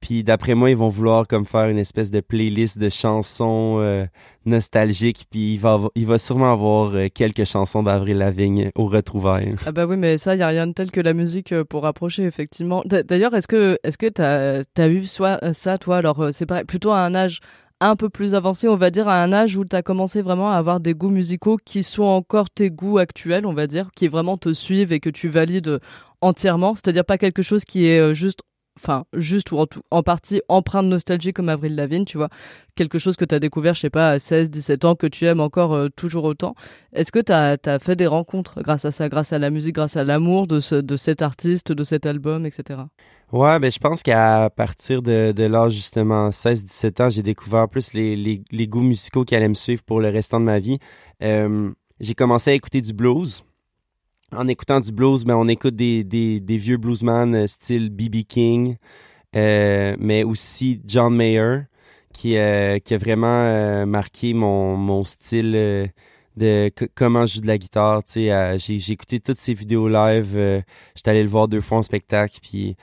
C: Puis d'après moi, ils vont vouloir comme faire une espèce de playlist de chansons euh, nostalgiques. Puis il va, il va sûrement avoir euh, quelques chansons d'Avril Lavigne aux retrouvailles.
A: Ah bah oui, mais ça, il y a rien de tel que la musique euh, pour rapprocher, effectivement. D'ailleurs, est-ce que est-ce as eu soit ça, toi? Alors, c'est plutôt à un âge un peu plus avancé, on va dire, à un âge où tu as commencé vraiment à avoir des goûts musicaux qui sont encore tes goûts actuels, on va dire, qui vraiment te suivent et que tu valides entièrement, c'est-à-dire pas quelque chose qui est juste enfin juste ou en, tout- en partie empreint de nostalgie comme Avril Lavigne, tu vois, quelque chose que tu as découvert, je sais pas, à 16, 17 ans, que tu aimes encore euh, toujours autant. Est-ce que tu as, fait des rencontres grâce à ça, grâce à la musique, grâce à l'amour de, ce, de cet artiste, de cet album, etc.
C: Ouais, ben je pense qu'à partir de, de l'âge justement 16-17 ans, j'ai découvert plus les, les, les goûts musicaux qui allaient me suivre pour le restant de ma vie. Euh, j'ai commencé à écouter du blues. En écoutant du blues, ben on écoute des, des, des vieux bluesman euh, style B.B. King, euh, mais aussi John Mayer, qui, euh, qui a vraiment euh, marqué mon, mon style euh, de comment je joue de la guitare. J'ai écouté toutes ses vidéos live. euh, J'étais allé le voir deux fois en spectacle, puis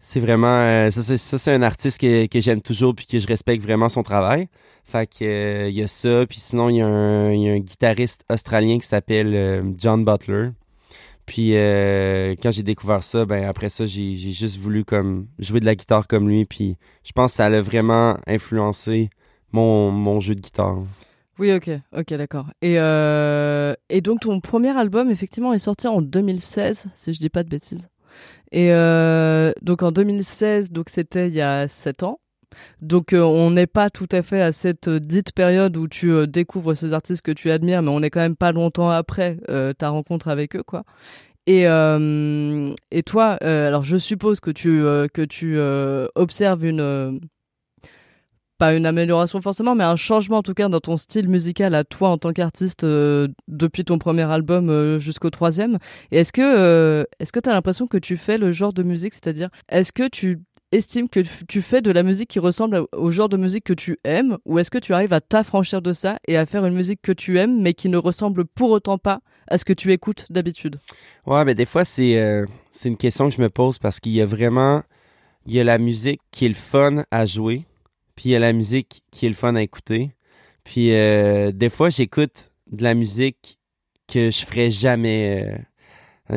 C: c'est vraiment ça c'est un artiste que, que j'aime toujours puis que je respecte vraiment son travail fait que il y a ça puis sinon il y a un guitariste australien qui s'appelle John Butler puis euh, quand j'ai découvert ça ben après ça j'ai juste voulu comme jouer de la guitare comme lui puis je pense que ça a vraiment influencé mon jeu de guitare
A: Oui, ok, ok, d'accord. Et, euh, et donc ton premier album, effectivement, est sorti en 2016, si je dis pas de bêtises. Et euh, donc en 2016, donc c'était il y a 7 ans. Donc euh, on n'est pas tout à fait à cette euh, dite période où tu euh, découvres ces artistes que tu admires, mais on est quand même pas longtemps après ta rencontre avec eux, quoi. Et, et toi, alors je suppose que tu, que tu observes une, pas une amélioration forcément, mais un changement en tout cas dans ton style musical à toi en tant qu'artiste depuis ton premier album jusqu'au troisième. Et est-ce que est-ce que tu as l'impression que tu fais le genre de musique, c'est-à-dire est-ce que tu estimes que tu fais de la musique qui ressemble au genre de musique que tu aimes, ou est-ce que tu arrives à t'affranchir de ça et à faire une musique que tu aimes, mais qui ne ressemble pour autant pas à ce que tu écoutes d'habitude?
C: Ouais, mais des fois, c'est euh, c'est une question que je me pose parce qu'il y a vraiment... Il y a la musique qui est le fun à jouer, puis il y a la musique qui est le fun à écouter. Puis euh, des fois, j'écoute de la musique que je ferais jamais... Euh,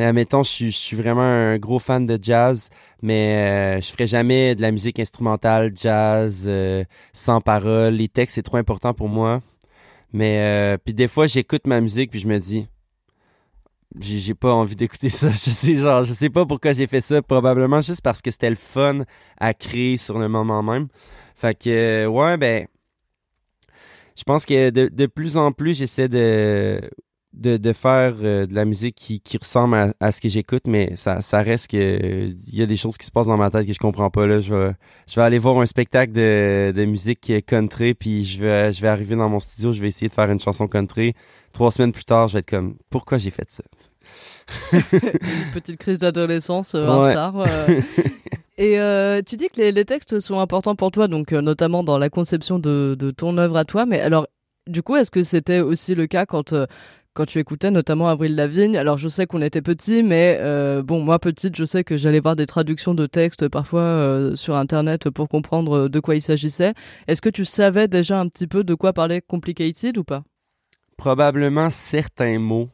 C: admettons, je je suis vraiment un gros fan de jazz, mais euh, je ferais jamais de la musique instrumentale, jazz, euh, sans paroles. Les textes, c'est trop important pour moi. Mais euh, puis des fois, j'écoute ma musique puis je me dis, j'ai pas envie d'écouter ça. Je sais, je sais pas pourquoi j'ai fait ça. Probablement juste parce que c'était le fun à créer sur le moment même. Fait que, euh, ouais, ben, je pense que de, de plus en plus, j'essaie de, de, de faire euh, de la musique qui, qui ressemble à, à ce que j'écoute, mais ça, ça reste que il y a des choses qui se passent dans ma tête que je comprends pas. Là, je vais, je vais aller voir un spectacle de, de musique country, puis je vais, je vais arriver dans mon studio, je vais essayer de faire une chanson country. Trois semaines plus tard, je vais être comme, pourquoi j'ai fait ça?
A: Une petite crise d'adolescence euh, en
C: Ouais.
A: retard. euh. Et euh, tu dis que les, les textes sont importants pour toi, donc euh, notamment dans la conception de, de ton œuvre à toi. Mais alors, du coup, est-ce que c'était aussi le cas quand euh, quand tu écoutais notamment Avril Lavigne Alors, je sais qu'on était petits, mais euh, bon, moi petite, je sais que j'allais voir des traductions de textes parfois euh, sur Internet pour comprendre de quoi il s'agissait. Est-ce que tu savais déjà un petit peu de quoi parlait Complicated ou pas?
C: Probablement certains mots,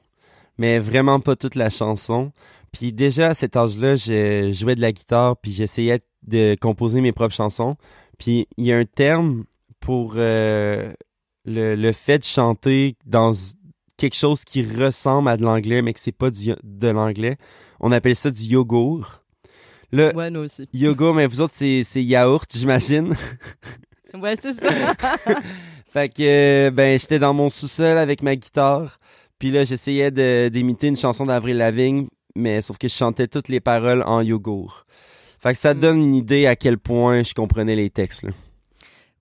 C: mais vraiment pas toute la chanson. Puis déjà à cet âge-là, je jouais de la guitare, puis j'essayais de composer mes propres chansons. Puis il y a un terme pour euh, le, fait de chanter dans quelque chose qui ressemble à de l'anglais, mais que c'est pas du, de l'anglais. On appelle ça du yogourt. Le
A: Ouais, nous aussi.
C: yoga, mais vous autres, c'est c'est yaourt, j'imagine.
A: Ouais, c'est ça.
C: Fait que, ben, j'étais dans mon sous-sol avec ma guitare. Puis là, j'essayais de- d'imiter une chanson d'Avril Lavigne, mais sauf que je chantais toutes les paroles en yogourt. Fait que ça
A: Mm.
C: donne une idée à quel point je comprenais les textes. là.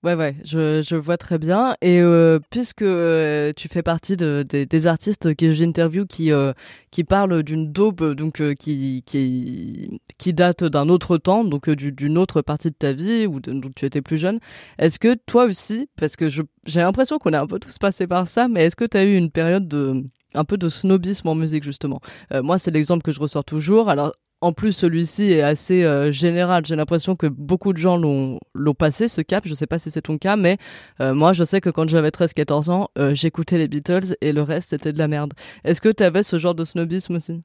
A: Ouais, ouais, je, je vois très bien. Et euh, puisque euh, tu fais partie de, des- artistes que j'interview qui, euh, qui parlent d'une daube donc, qui, qui, qui date d'un autre temps, donc du- d'une autre partie de ta vie où, de- tu étais plus jeune, est-ce que toi aussi, parce que j'ai l'impression qu'on est un peu tous passés par ça, mais est-ce que tu as eu une période de un peu de snobisme en musique justement? Moi, c'est l'exemple que je ressors toujours. Alors, en plus, celui-ci est assez euh, général. J'ai l'impression que beaucoup de gens l'ont passé, ce cap. Je sais pas si c'est ton cas, mais euh, moi, je sais que quand j'avais 13-14 ans, euh, j'écoutais les Beatles et le reste, c'était de la merde. Est-ce que tu avais ce genre de snobisme aussi?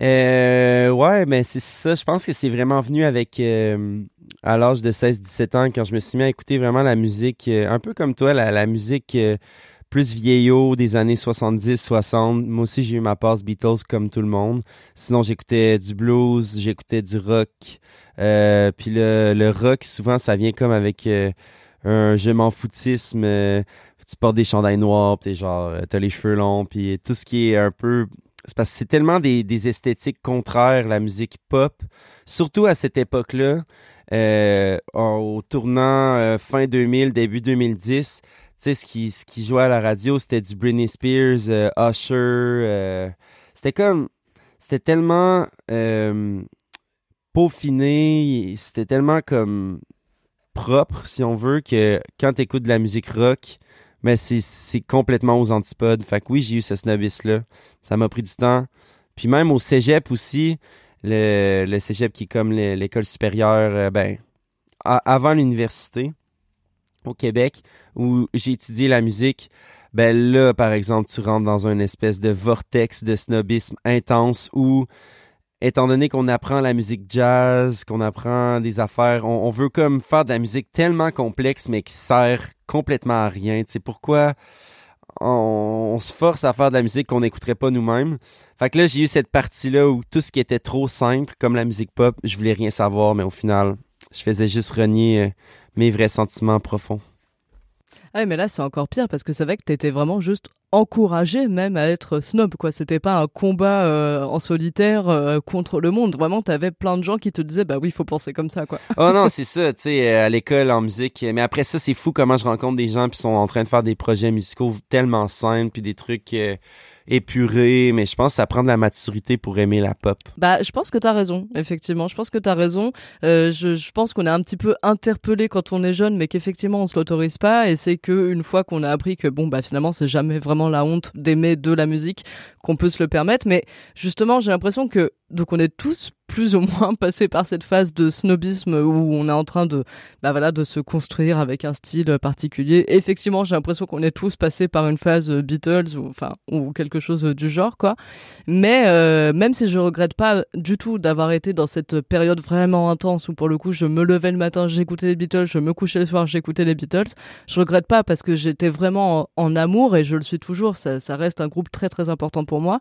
C: Ouais, mais c'est ça. Je pense que c'est vraiment venu avec à l'âge de 16-17 ans quand je me suis mis à écouter vraiment la musique, un peu comme toi, la, musique plus vieillot des années 70-60. Moi aussi, j'ai eu ma passe Beatles comme tout le monde. Sinon, j'écoutais du blues, j'écoutais du rock. Euh, puis le, le rock, souvent, ça vient comme avec euh, un je m'en foutisme. euh, tu portes des chandails noirs, puis t'es genre, euh, t'as les cheveux longs, puis tout ce qui est un peu c'est parce que c'est tellement des, des esthétiques contraires, la musique pop, surtout à cette époque-là, euh, au tournant fin 2000, début 2010. Tu sais, ce qui, ce jouait à la radio, c'était du Britney Spears, euh, Usher. euh, c'était comme... C'était tellement euh, peaufiné, c'était tellement comme propre, si on veut, que quand t'écoutes de la musique rock, mais c'est c'est complètement aux antipodes. Fait que oui, j'ai eu ce snobisme-là. Ça m'a pris du temps. Puis même au cégep aussi, le, le cégep qui est comme le- l'école supérieure, ben, avant l'université au Québec, où j'ai étudié la musique, ben là, par exemple, tu rentres dans une espèce de vortex de snobisme intense où, étant donné qu'on apprend la musique jazz, qu'on apprend des affaires, on, veut comme faire de la musique tellement complexe, mais qui sert complètement à rien. Sais, pourquoi on, on se force à faire de la musique qu'on n'écouterait pas nous-mêmes? Fait que là, j'ai eu cette partie-là où tout ce qui était trop simple, comme la musique pop, je voulais rien savoir, mais au final, je faisais juste renier euh, mes vrais sentiments profonds.
A: Ah, mais là, c'est encore pire parce que c'est vrai que t'étais vraiment juste encouragé même à être snob, quoi. C'était pas un combat euh, en solitaire euh, contre le monde. Vraiment, t'avais plein de gens qui te disaient, bah oui, il faut penser comme ça, quoi.
C: oh non, c'est ça, tu sais, euh, à l'école, en musique. Mais après ça, c'est fou comment je rencontre des gens qui sont en train de faire des projets musicaux tellement simples, puis des trucs euh, épurés. Mais je pense que ça prend de la maturité pour aimer la pop.
A: Bah, je pense que t'as raison, effectivement. Je pense que t'as raison. Je, je pense qu'on est un petit peu interpellé quand on est jeune, mais qu'effectivement on se l'autorise pas. Et c'est que une fois qu'on a appris que bon, bah finalement c'est jamais vraiment la honte d'aimer de la musique, qu'on peut se le permettre. Mais justement, j'ai l'impression que donc on est tous plus ou moins passés par cette phase de snobisme où on est en train de bah voilà de se construire avec un style particulier. Effectivement, j'ai l'impression qu'on est tous passés par une phase Beatles ou enfin ou quelque chose du genre quoi. Mais euh, même si je regrette pas du tout d'avoir été dans cette période vraiment intense où pour le coup je me levais le matin, j'écoutais les Beatles, je me couchais le soir, j'écoutais les Beatles, je regrette pas parce que j'étais vraiment en, amour et je le suis toujours. Ça reste un groupe très très important pour moi.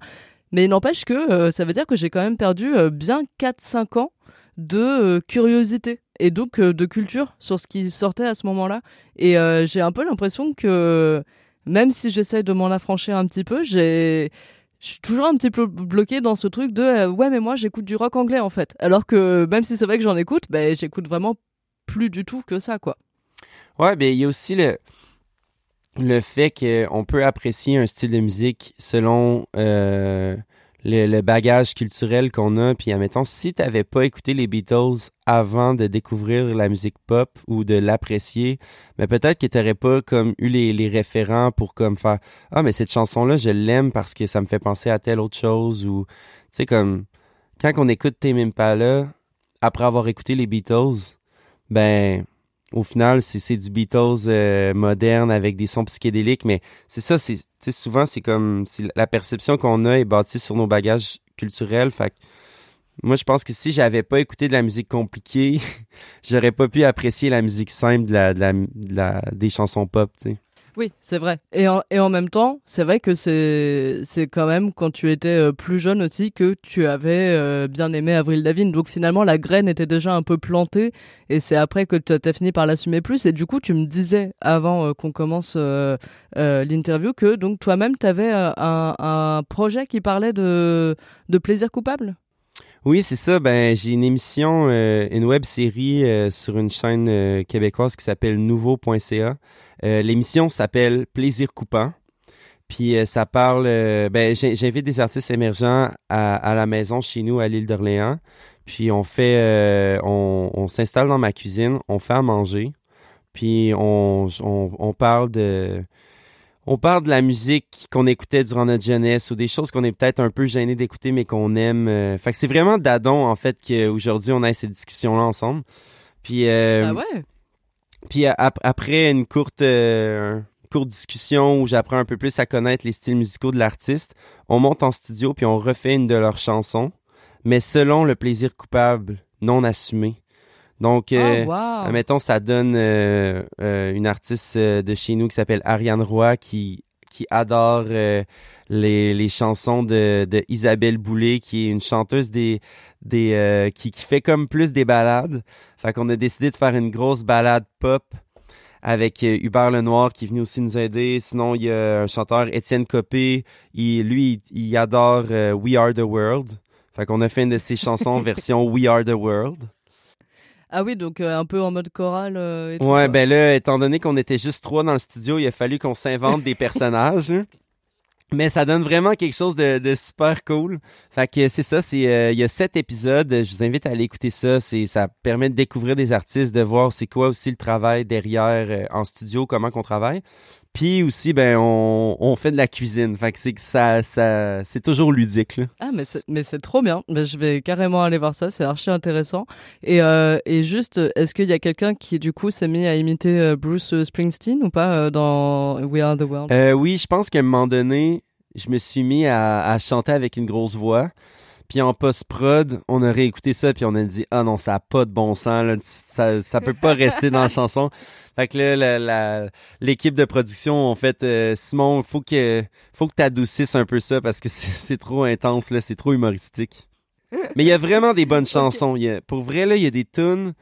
A: Mais n'empêche que euh, ça veut dire que j'ai quand même perdu euh, bien 4-5 ans de euh, curiosité et donc de culture sur ce qui sortait à ce moment-là. Et j'ai un peu l'impression que même si j'essaie de m'en affranchir un petit peu, j'ai je suis toujours un petit peu bloqué dans ce truc de ouais mais moi j'écoute du rock anglais en fait alors que même si c'est vrai que j'en écoute ben j'écoute vraiment plus du tout que ça quoi
C: Ouais, ben il y a aussi le le fait qu'on peut apprécier un style de musique selon euh, le, le bagage culturel qu'on a. Puis, admettons, si t'avais pas écouté les Beatles avant de découvrir la musique pop ou de l'apprécier, mais peut-être que t'aurais pas comme eu les, les référents pour comme faire ah mais cette chanson là je l'aime parce que ça me fait penser à telle autre chose ou tu sais comme quand on écoute Tame Impala après avoir écouté les Beatles ben au final, c'est du Beatles euh, moderne avec des sons psychédéliques, mais c'est ça, c'est souvent c'est comme la perception qu'on a est bâtie sur nos bagages culturels. Fait moi, je pense que si j'avais pas écouté de la musique compliquée, j'aurais pas pu apprécier la musique simple de la, de la- des chansons pop, tu sais.
A: Oui c'est vrai et en, même temps c'est vrai que c'est quand même quand tu étais euh, plus jeune aussi que tu avais euh, bien aimé Avril Lavigne donc finalement la graine était déjà un peu plantée et c'est après que tu as fini par l'assumer plus et du coup tu me disais avant euh, qu'on commence l'interview que donc toi-même tu avais un, projet qui parlait de plaisir coupable?
C: Oui, c'est ça. Ben, j'ai une émission, une web série sur une chaîne québécoise qui s'appelle Nouveau.ca. Euh, L'émission s'appelle Plaisir coupant. Puis euh, ça parle. euh, ben, j'invite des artistes émergents à, la maison chez nous à l'île d'Orléans. Puis on fait, on, s'installe dans ma cuisine, on fait à manger. Puis on, on, parle de on parle de la musique qu'on écoutait durant notre jeunesse ou des choses qu'on est peut-être un peu gêné d'écouter mais qu'on aime. Fait que c'est vraiment d'adon en fait qu'aujourd'hui on ait cette discussion-là ensemble. Puis,
A: ah ouais?
C: Puis ap- après une courte, euh, courte discussion où j'apprends un peu plus à connaître les styles musicaux de l'artiste, on monte en studio puis on refait une de leurs chansons. mais selon le plaisir coupable non assumé. Donc, euh,
A: oh, wow.
C: admettons, ça donne euh, euh, une artiste euh, de chez nous qui s'appelle Ariane Roy qui qui adore euh, les, les chansons de, de Isabelle Boulay, qui est une chanteuse des des euh, qui qui fait comme plus des ballades. Fait qu'on a décidé de faire une grosse balade pop avec euh, Hubert Lenoir qui est venu aussi nous aider. Sinon, il y a un chanteur Étienne Copé. Il, lui, il, il adore We Are the World. Fait qu'on a fait une de ses chansons version We Are the World.
A: Ah oui, donc euh, un peu en mode choral. euh, et tout,
C: Ouais,
A: quoi.
C: ben là, étant donné qu'on était juste trois dans le studio, il a fallu qu'on s'invente des personnages. hein. Mais ça donne vraiment quelque chose de, de super cool. Fait que c'est ça, c'est euh, il y a sept épisodes. Je vous invite à aller écouter ça. C'est ça permet de découvrir des artistes, de voir c'est quoi aussi le travail derrière euh, en studio, comment qu'on travaille. Puis aussi, ben on, on fait de la cuisine. Fait que c'est que ça, ça c'est toujours ludique. Là.
A: Ah mais c'est mais c'est trop bien. Mais je vais carrément aller voir ça. C'est archi intéressant. Et euh, et juste, est-ce qu'il y a quelqu'un qui du coup s'est mis à imiter euh, Bruce Springsteen ou pas euh, dans We Are the World?
C: Euh, oui, je pense qu'à un moment donné, je me suis mis à, à chanter avec une grosse voix. Puis en post-prod, on a réécouté ça, puis on a dit « Ah non, ça a pas de bon sens, là. Ça, ça peut pas rester dans la chanson. » Fait que là, l'équipe de production ont fait euh, Simon, faut que faut que t'adoucisses un peu ça, parce que c'est c'est trop intense, là, c'est trop humoristique. » Mais il y a vraiment des bonnes chansons. Il y a- pour vrai, là, il y a des tunes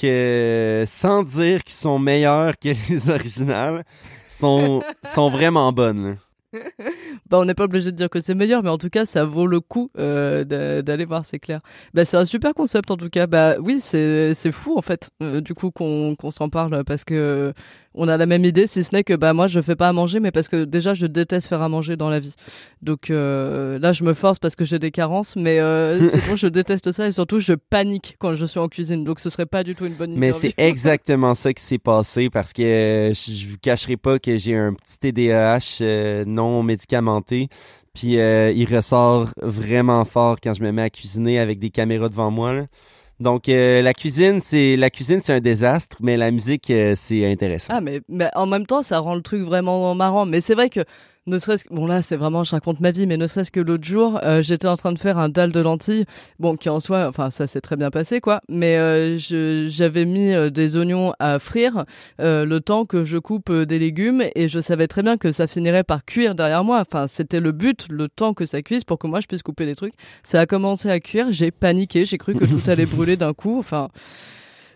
C: que, sans dire qu'ils sont meilleures que les originales, sont, sont vraiment bonnes. là.
A: Bah, on n'est pas obligé de dire que c'est meilleur, mais en tout cas, ça vaut le coup euh, d'a- d'aller voir, c'est clair. Bah, c'est un super concept en tout cas. Bah oui, c'est fou en fait, euh, du coup qu'on qu'on s'en parle parce que on a la même idée, si ce n'est que bah moi je fais pas à manger, mais parce que déjà je déteste faire à manger dans la vie. Donc euh, là, je me force parce que j'ai des carences, mais euh, c'est bon, je déteste ça et surtout je panique quand je suis en cuisine. Donc ce serait pas du tout une bonne idée.
C: Mais c'est exactement ça qui s'est passé parce que euh, je je vous cacherai pas que j'ai un petit TDAH euh, non médicamenté. Puis euh, il ressort vraiment fort quand je me mets à cuisiner avec des caméras devant moi. là. Donc euh, la cuisine, c'est la cuisine, c'est un désastre, mais la musique, euh, c'est intéressant.
A: Ah mais, mais en même temps ça rend le truc vraiment marrant. Mais c'est vrai que ne serait-ce que bon là c'est vraiment je raconte ma vie mais ne serait-ce que l'autre jour euh, j'étais en train de faire un dalle de lentilles bon qui en soi enfin ça s'est très bien passé quoi mais euh, je- j'avais mis euh, des oignons à frire euh, le temps que je coupe euh, des légumes et je savais très bien que ça finirait par cuire derrière moi. Enfin c'était le but le temps que ça cuise pour que moi je puisse couper des trucs. Ça a commencé à cuire j'ai paniqué j'ai cru que tout allait brûler d'un coup enfin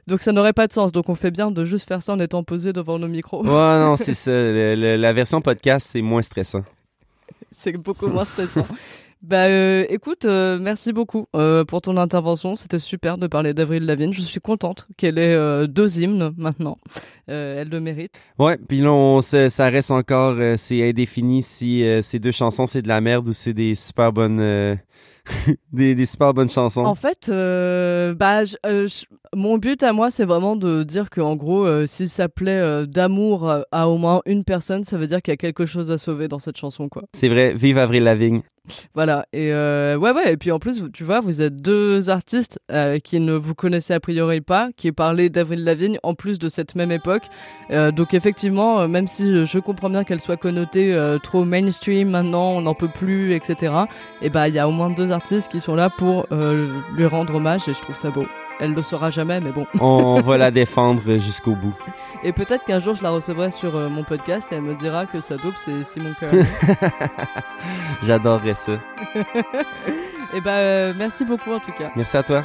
A: donc ça n'aurait pas de sens. Donc on fait bien de juste faire ça en étant posé devant nos micros.
C: Ouais, non, c'est ça. Le- le- la version podcast, c'est moins stressant.
A: C'est beaucoup moins stressant. Bah euh, écoute, euh, merci beaucoup euh, pour ton intervention. C'était super de parler d'Avril Lavigne. Je suis contente qu'elle ait deux hymnes maintenant. Elle le mérite.
C: Ouais, puis là, on, ça reste encore, c'est indéfini si ces deux chansons, c'est de la merde ou c'est des super bonnes, des, des super bonnes chansons.
A: En fait, euh, bah, je- euh, je- mon but à moi, c'est vraiment de dire que en gros, euh, si ça plaît euh, d'amour à, à au moins une personne, ça veut dire qu'il y a quelque chose à sauver dans cette chanson, quoi.
C: C'est vrai, vive Avril Lavigne.
A: Voilà. Et euh, ouais, ouais. Et puis en plus, tu vois, vous êtes deux artistes euh, qui ne vous connaissez a priori pas, qui parlaient d'Avril Lavigne en plus de cette même époque. Euh, donc effectivement, euh, même si je- je comprends bien qu'elle soit connotée euh, trop mainstream maintenant, on n'en peut plus, etc. Et bah, il y a au moins deux artistes qui sont là pour euh, lui rendre hommage et je trouve ça beau. Elle le saura jamais, mais bon.
C: On va la défendre jusqu'au bout.
A: Et peut-être qu'un jour je la recevrai sur euh, mon podcast et elle me dira que sa dope c'est Simon Cœur.
C: J'adorerais ça.
A: et bah, euh, merci beaucoup en tout cas.
C: Merci à toi.